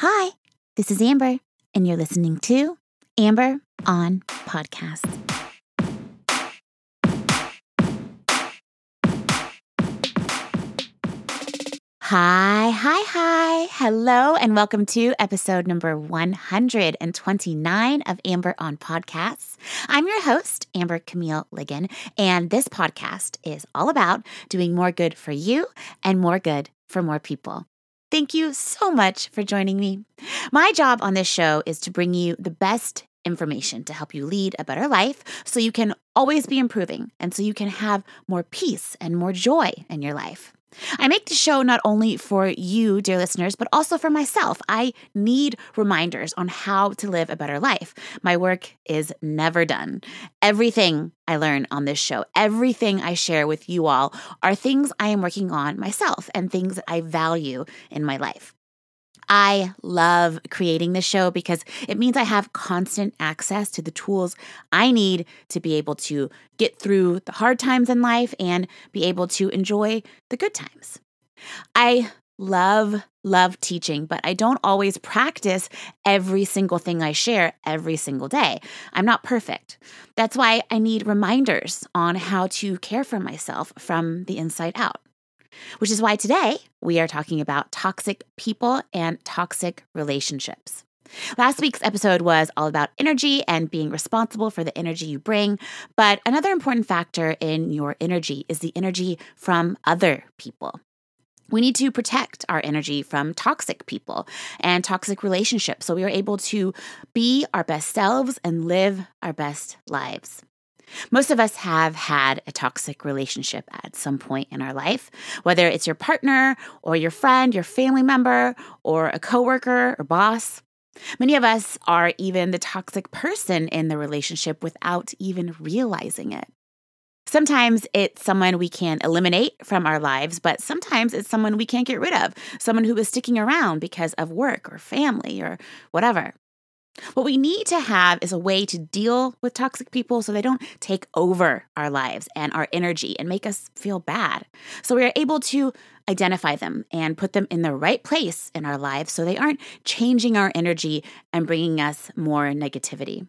Hi, this is Amber, and you're listening to Amber on Podcast. Hi, hi, hi. Hello, and welcome to episode number 129 of Amber on Podcasts. I'm your host, Amber Camille Ligon, and this podcast is all about doing more good for you and more good for more people. Thank you so much for joining me. My job on this show is to bring you the best information to help you lead a better life so you can always be improving and so you can have more peace and more joy in your life. I make the show not only for you, dear listeners, but also for myself. I need reminders on how to live a better life. My work is never done. Everything I learn on this show, everything I share with you all, are things I am working on myself and things I value in my life. I love creating this show because it means I have constant access to the tools I need to be able to get through the hard times in life and be able to enjoy the good times. I love, love teaching, but I don't always practice every single thing I share every single day. I'm not perfect. That's why I need reminders on how to care for myself from the inside out which is why today we are talking about toxic people and toxic relationships. Last week's episode was all about energy and being responsible for the energy you bring. But another important factor in your energy is the energy from other people. We need to protect our energy from toxic people and toxic relationships so we are able to be our best selves and live our best lives. Most of us have had a toxic relationship at some point in our life, whether it's your partner or your friend, your family member, or a coworker or boss. Many of us are even the toxic person in the relationship without even realizing it. Sometimes it's someone we can eliminate from our lives, but sometimes it's someone we can't get rid of, someone who is sticking around because of work or family or whatever. What we need to have is a way to deal with toxic people so they don't take over our lives and our energy and make us feel bad. So we are able to identify them and put them in the right place in our lives so they aren't changing our energy and bringing us more negativity.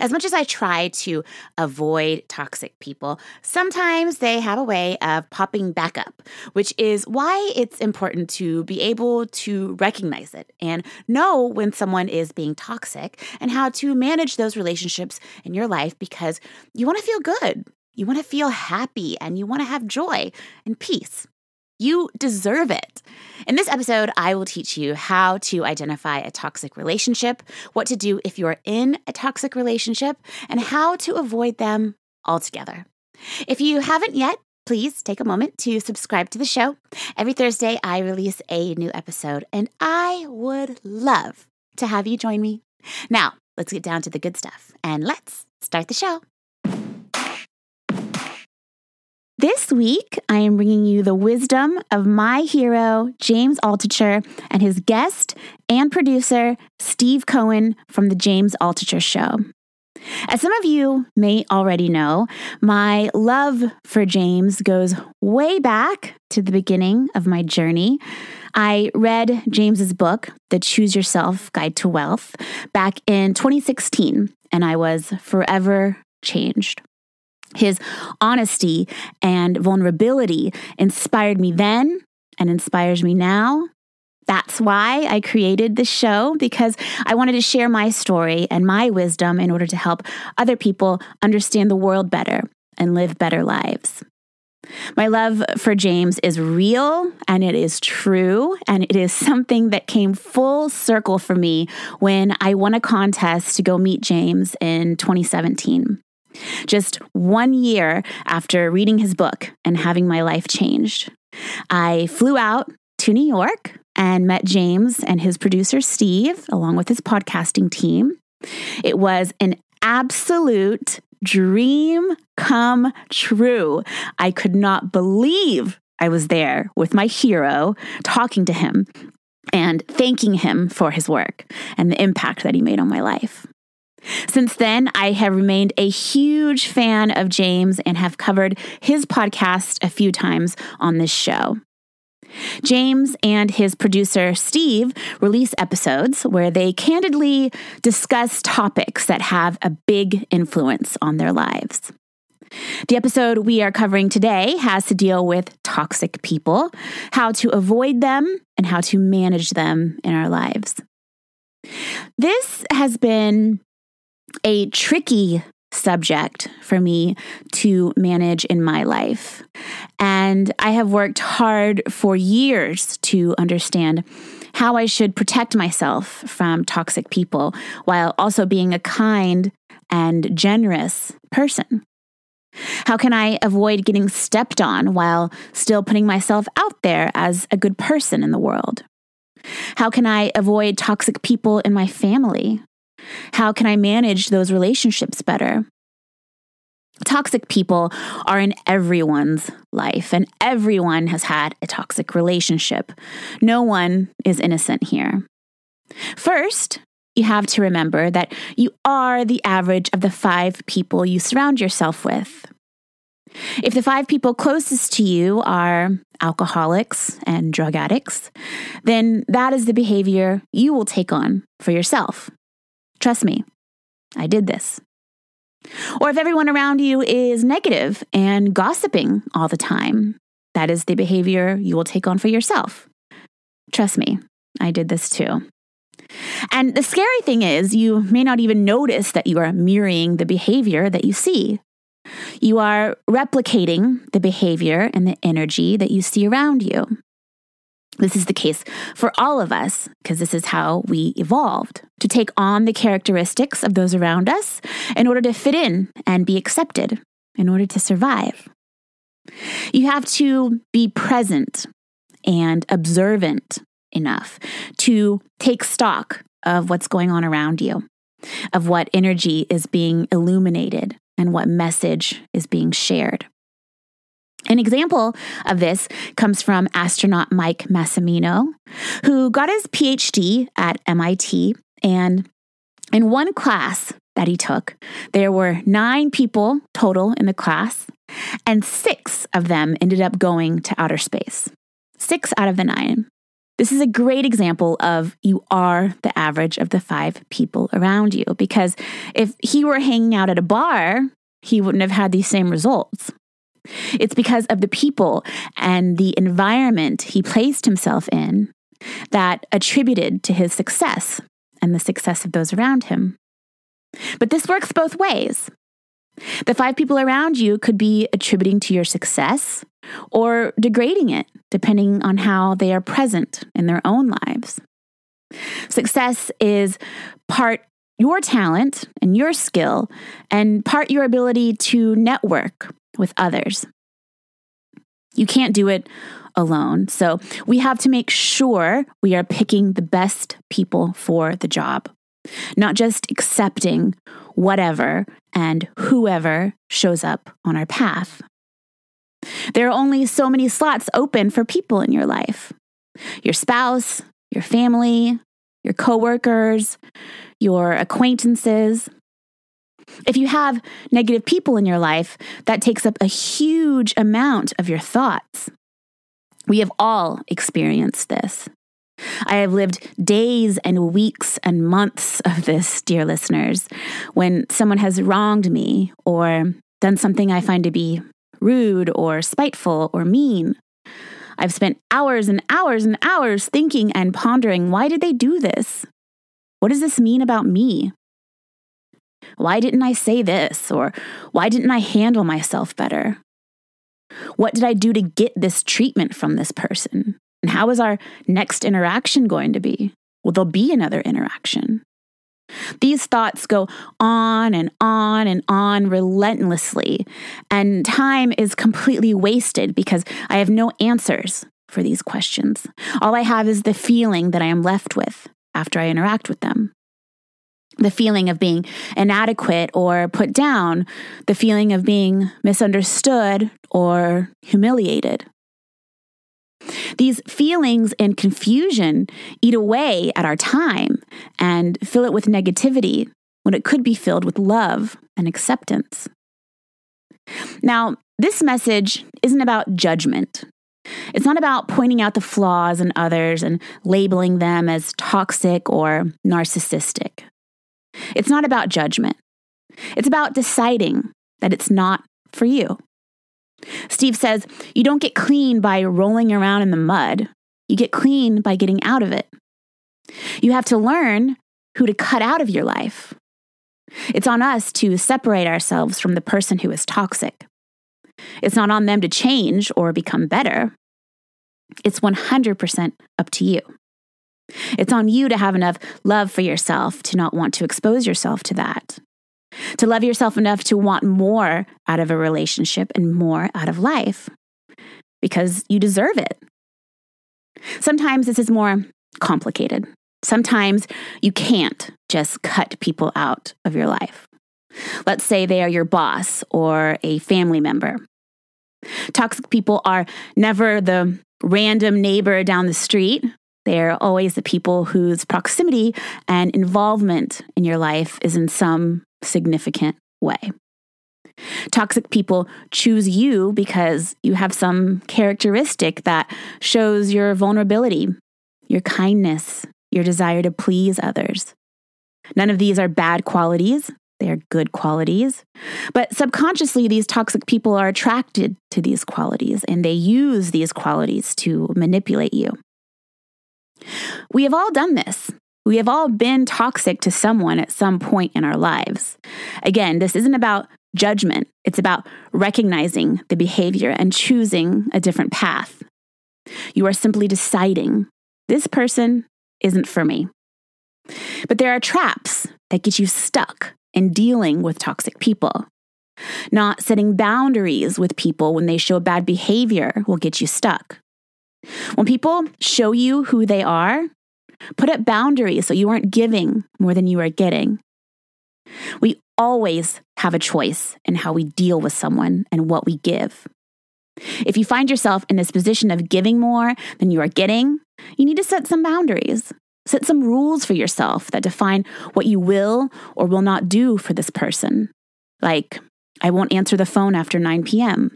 As much as I try to avoid toxic people, sometimes they have a way of popping back up, which is why it's important to be able to recognize it and know when someone is being toxic and how to manage those relationships in your life because you want to feel good. You want to feel happy and you want to have joy and peace. You deserve it. In this episode, I will teach you how to identify a toxic relationship, what to do if you're in a toxic relationship, and how to avoid them altogether. If you haven't yet, please take a moment to subscribe to the show. Every Thursday, I release a new episode, and I would love to have you join me. Now, let's get down to the good stuff and let's start the show. This week, I am bringing you the wisdom of my hero, James Altucher, and his guest and producer, Steve Cohen from The James Altucher Show. As some of you may already know, my love for James goes way back to the beginning of my journey. I read James's book, The Choose Yourself Guide to Wealth, back in 2016, and I was forever changed. His honesty and vulnerability inspired me then and inspires me now. That's why I created this show because I wanted to share my story and my wisdom in order to help other people understand the world better and live better lives. My love for James is real and it is true, and it is something that came full circle for me when I won a contest to go meet James in 2017 just one year after reading his book and having my life changed. I flew out to New York and met James and his producer, Steve, along with his podcasting team. It was an absolute dream come true. I could not believe I was there with my hero, talking to him and thanking him for his work and the impact that he made on my life. Since then, I have remained a huge fan of James and have covered his podcast a few times on this show. James and his producer Steve release episodes where they candidly discuss topics that have a big influence on their lives. The episode we are covering today has to deal with toxic people, how to avoid them, and how to manage them in our lives. This has been a tricky subject for me to manage in my life. And I have worked hard for years to understand how I should protect myself from toxic people while also being a kind and generous person. How can I avoid getting stepped on while still putting myself out there as a good person in the world? How can I avoid toxic people in my family? How can I manage those relationships better? Toxic people are in everyone's life, and everyone has had a toxic relationship. No one is innocent here. First, you have to remember that you are the average of the five people you surround yourself with. If the five people closest to you are alcoholics and drug addicts, then that is the behavior you will take on for yourself. Trust me, I did this. Or if everyone around you is negative and gossiping all the time, that is the behavior you will take on for yourself. Trust me, I did this too. And the scary thing is, you may not even notice that you are mirroring the behavior that you see. You are replicating the behavior and the energy that you see around you. This is the case for all of us because this is how we evolved to take on the characteristics of those around us in order to fit in and be accepted, in order to survive. You have to be present and observant enough to take stock of what's going on around you, of what energy is being illuminated, and what message is being shared. An example of this comes from astronaut Mike Massimino, who got his PhD at MIT. And in one class that he took, there were nine people total in the class, and six of them ended up going to outer space. Six out of the nine. This is a great example of you are the average of the five people around you. Because if he were hanging out at a bar, he wouldn't have had these same results. It's because of the people and the environment he placed himself in that attributed to his success and the success of those around him. But this works both ways. The five people around you could be attributing to your success or degrading it, depending on how they are present in their own lives. Success is part your talent and your skill, and part your ability to network with others. You can't do it alone. So we have to make sure we are picking the best people for the job, not just accepting whatever and whoever shows up on our path. There are only so many slots open for people in your life your spouse, your family, your coworkers, your acquaintances. If you have negative people in your life, that takes up a huge amount of your thoughts. We have all experienced this. I have lived days and weeks and months of this, dear listeners, when someone has wronged me or done something I find to be rude or spiteful or mean. I've spent hours and hours and hours thinking and pondering why did they do this? What does this mean about me? Why didn't I say this? Or why didn't I handle myself better? What did I do to get this treatment from this person? And how is our next interaction going to be? Will there be another interaction? These thoughts go on and on and on relentlessly, and time is completely wasted because I have no answers for these questions. All I have is the feeling that I am left with after I interact with them. The feeling of being inadequate or put down, the feeling of being misunderstood or humiliated. These feelings and confusion eat away at our time and fill it with negativity when it could be filled with love and acceptance. Now, this message isn't about judgment. It's not about pointing out the flaws in others and labeling them as toxic or narcissistic. It's not about judgment. It's about deciding that it's not for you. Steve says you don't get clean by rolling around in the mud, you get clean by getting out of it. You have to learn who to cut out of your life. It's on us to separate ourselves from the person who is toxic. It's not on them to change or become better. It's 100% up to you. It's on you to have enough love for yourself to not want to expose yourself to that. To love yourself enough to want more out of a relationship and more out of life because you deserve it. Sometimes this is more complicated. Sometimes you can't just cut people out of your life. Let's say they are your boss or a family member. Toxic people are never the random neighbor down the street. They're always the people whose proximity and involvement in your life is in some significant way. Toxic people choose you because you have some characteristic that shows your vulnerability, your kindness, your desire to please others. None of these are bad qualities, they are good qualities. But subconsciously, these toxic people are attracted to these qualities and they use these qualities to manipulate you. We have all done this. We have all been toxic to someone at some point in our lives. Again, this isn't about judgment, it's about recognizing the behavior and choosing a different path. You are simply deciding this person isn't for me. But there are traps that get you stuck in dealing with toxic people. Not setting boundaries with people when they show bad behavior will get you stuck. When people show you who they are, put up boundaries so you aren't giving more than you are getting. We always have a choice in how we deal with someone and what we give. If you find yourself in this position of giving more than you are getting, you need to set some boundaries. Set some rules for yourself that define what you will or will not do for this person. Like, I won't answer the phone after 9 p.m.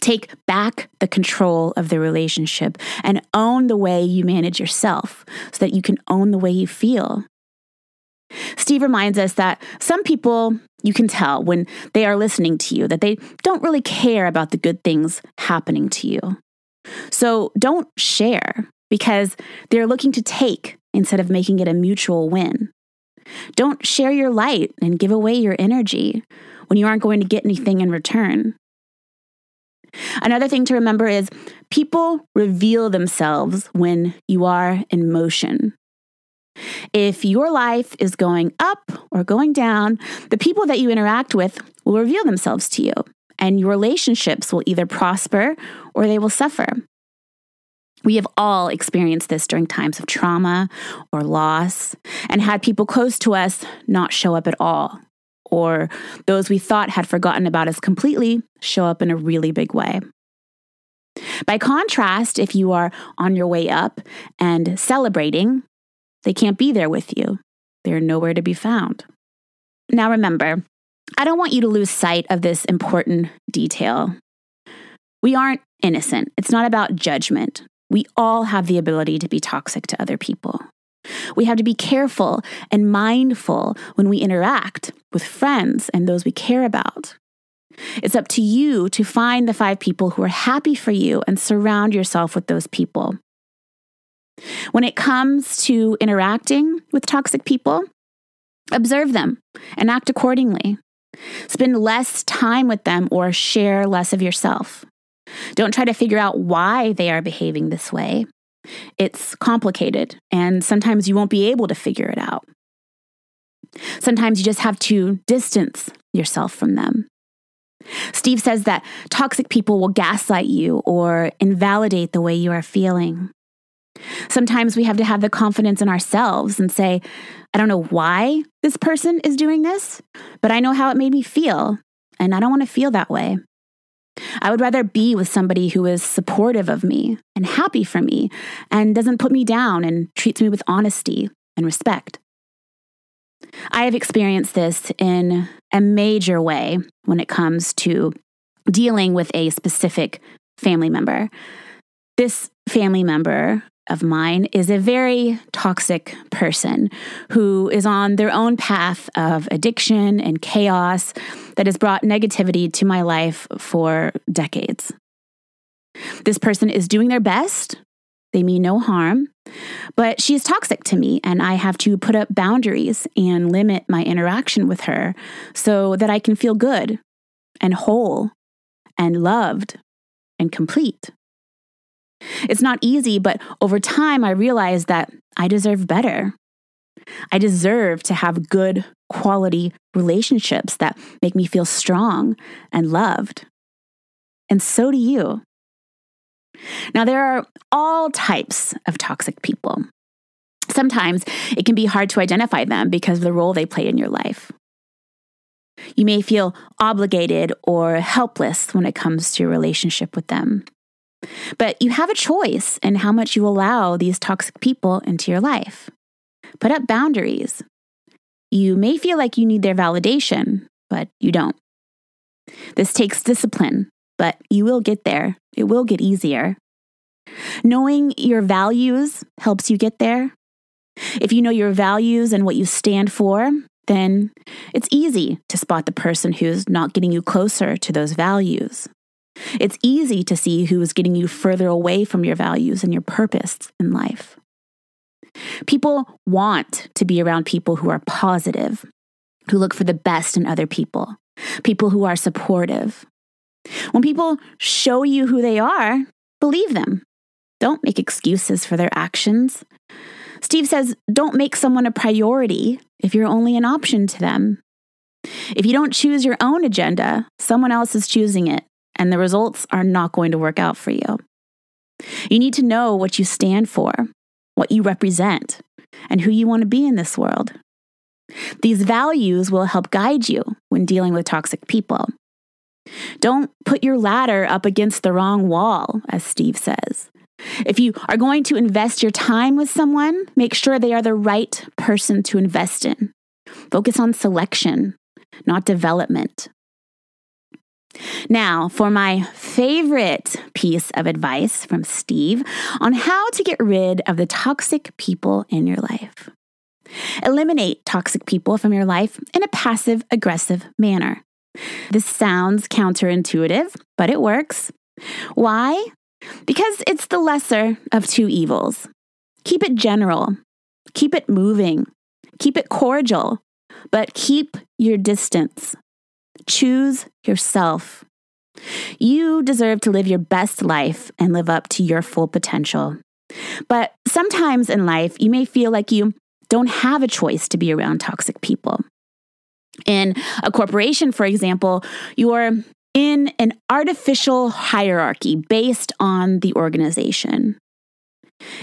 Take back the control of the relationship and own the way you manage yourself so that you can own the way you feel. Steve reminds us that some people you can tell when they are listening to you that they don't really care about the good things happening to you. So don't share because they're looking to take instead of making it a mutual win. Don't share your light and give away your energy when you aren't going to get anything in return. Another thing to remember is people reveal themselves when you are in motion. If your life is going up or going down, the people that you interact with will reveal themselves to you, and your relationships will either prosper or they will suffer. We have all experienced this during times of trauma or loss and had people close to us not show up at all, or those we thought had forgotten about us completely show up in a really big way. By contrast, if you are on your way up and celebrating, they can't be there with you. They're nowhere to be found. Now remember, I don't want you to lose sight of this important detail. We aren't innocent. It's not about judgment. We all have the ability to be toxic to other people. We have to be careful and mindful when we interact with friends and those we care about. It's up to you to find the five people who are happy for you and surround yourself with those people. When it comes to interacting with toxic people, observe them and act accordingly. Spend less time with them or share less of yourself. Don't try to figure out why they are behaving this way. It's complicated, and sometimes you won't be able to figure it out. Sometimes you just have to distance yourself from them. Steve says that toxic people will gaslight you or invalidate the way you are feeling. Sometimes we have to have the confidence in ourselves and say, I don't know why this person is doing this, but I know how it made me feel, and I don't want to feel that way. I would rather be with somebody who is supportive of me and happy for me and doesn't put me down and treats me with honesty and respect. I have experienced this in a major way when it comes to dealing with a specific family member. This family member of mine is a very toxic person who is on their own path of addiction and chaos that has brought negativity to my life for decades. This person is doing their best. They mean no harm, but she is toxic to me, and I have to put up boundaries and limit my interaction with her so that I can feel good and whole and loved and complete. It's not easy, but over time, I realized that I deserve better. I deserve to have good quality relationships that make me feel strong and loved. And so do you. Now, there are all types of toxic people. Sometimes it can be hard to identify them because of the role they play in your life. You may feel obligated or helpless when it comes to your relationship with them. But you have a choice in how much you allow these toxic people into your life. Put up boundaries. You may feel like you need their validation, but you don't. This takes discipline, but you will get there. It will get easier. Knowing your values helps you get there. If you know your values and what you stand for, then it's easy to spot the person who's not getting you closer to those values. It's easy to see who is getting you further away from your values and your purpose in life. People want to be around people who are positive, who look for the best in other people, people who are supportive. When people show you who they are, believe them. Don't make excuses for their actions. Steve says, don't make someone a priority if you're only an option to them. If you don't choose your own agenda, someone else is choosing it and the results are not going to work out for you. You need to know what you stand for, what you represent, and who you want to be in this world. These values will help guide you when dealing with toxic people. Don't put your ladder up against the wrong wall, as Steve says. If you are going to invest your time with someone, make sure they are the right person to invest in. Focus on selection, not development. Now, for my favorite piece of advice from Steve on how to get rid of the toxic people in your life. Eliminate toxic people from your life in a passive aggressive manner. This sounds counterintuitive, but it works. Why? Because it's the lesser of two evils. Keep it general, keep it moving, keep it cordial, but keep your distance. Choose yourself. You deserve to live your best life and live up to your full potential. But sometimes in life, you may feel like you don't have a choice to be around toxic people. In a corporation, for example, you're in an artificial hierarchy based on the organization.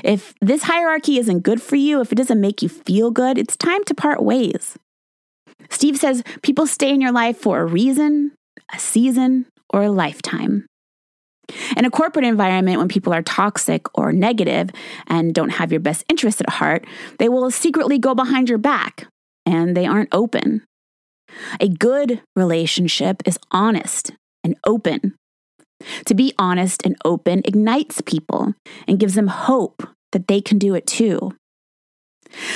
If this hierarchy isn't good for you, if it doesn't make you feel good, it's time to part ways. Steve says people stay in your life for a reason, a season, or a lifetime. In a corporate environment, when people are toxic or negative and don't have your best interest at heart, they will secretly go behind your back and they aren't open. A good relationship is honest and open. To be honest and open ignites people and gives them hope that they can do it too.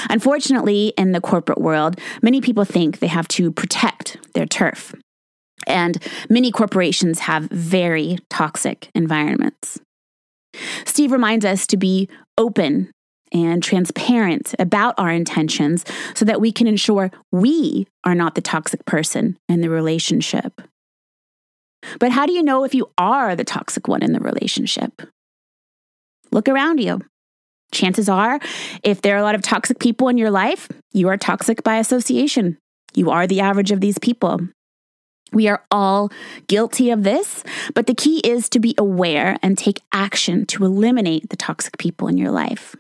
Unfortunately, in the corporate world, many people think they have to protect their turf. And many corporations have very toxic environments. Steve reminds us to be open and transparent about our intentions so that we can ensure we are not the toxic person in the relationship. But how do you know if you are the toxic one in the relationship? Look around you. Chances are, if there are a lot of toxic people in your life, you are toxic by association. You are the average of these people. We are all guilty of this, but the key is to be aware and take action to eliminate the toxic people in your life.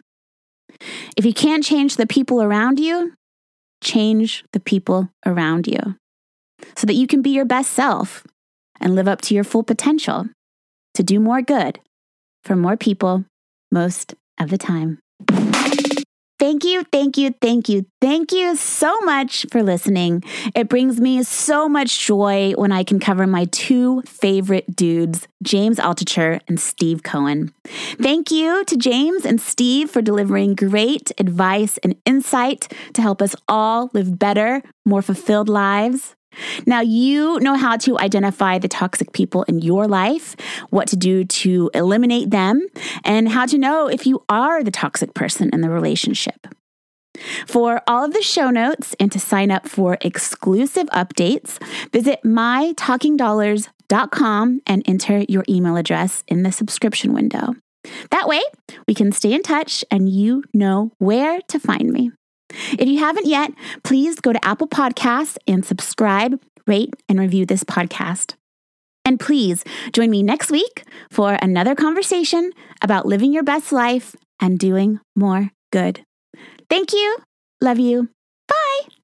If you can't change the people around you, change the people around you so that you can be your best self and live up to your full potential to do more good for more people most of the time. Thank you, thank you, thank you, thank you so much for listening. It brings me so much joy when I can cover my two favorite dudes, James Altucher and Steve Cohen. Thank you to James and Steve for delivering great advice and insight to help us all live better, more fulfilled lives. Now, you know how to identify the toxic people in your life, what to do to eliminate them, and how to know if you are the toxic person in the relationship. For all of the show notes and to sign up for exclusive updates, visit mytalkingdollars.com and enter your email address in the subscription window. That way, we can stay in touch and you know where to find me. If you haven't yet, please go to Apple Podcasts and subscribe, rate, and review this podcast. And please join me next week for another conversation about living your best life and doing more good. Thank you. Love you. Bye.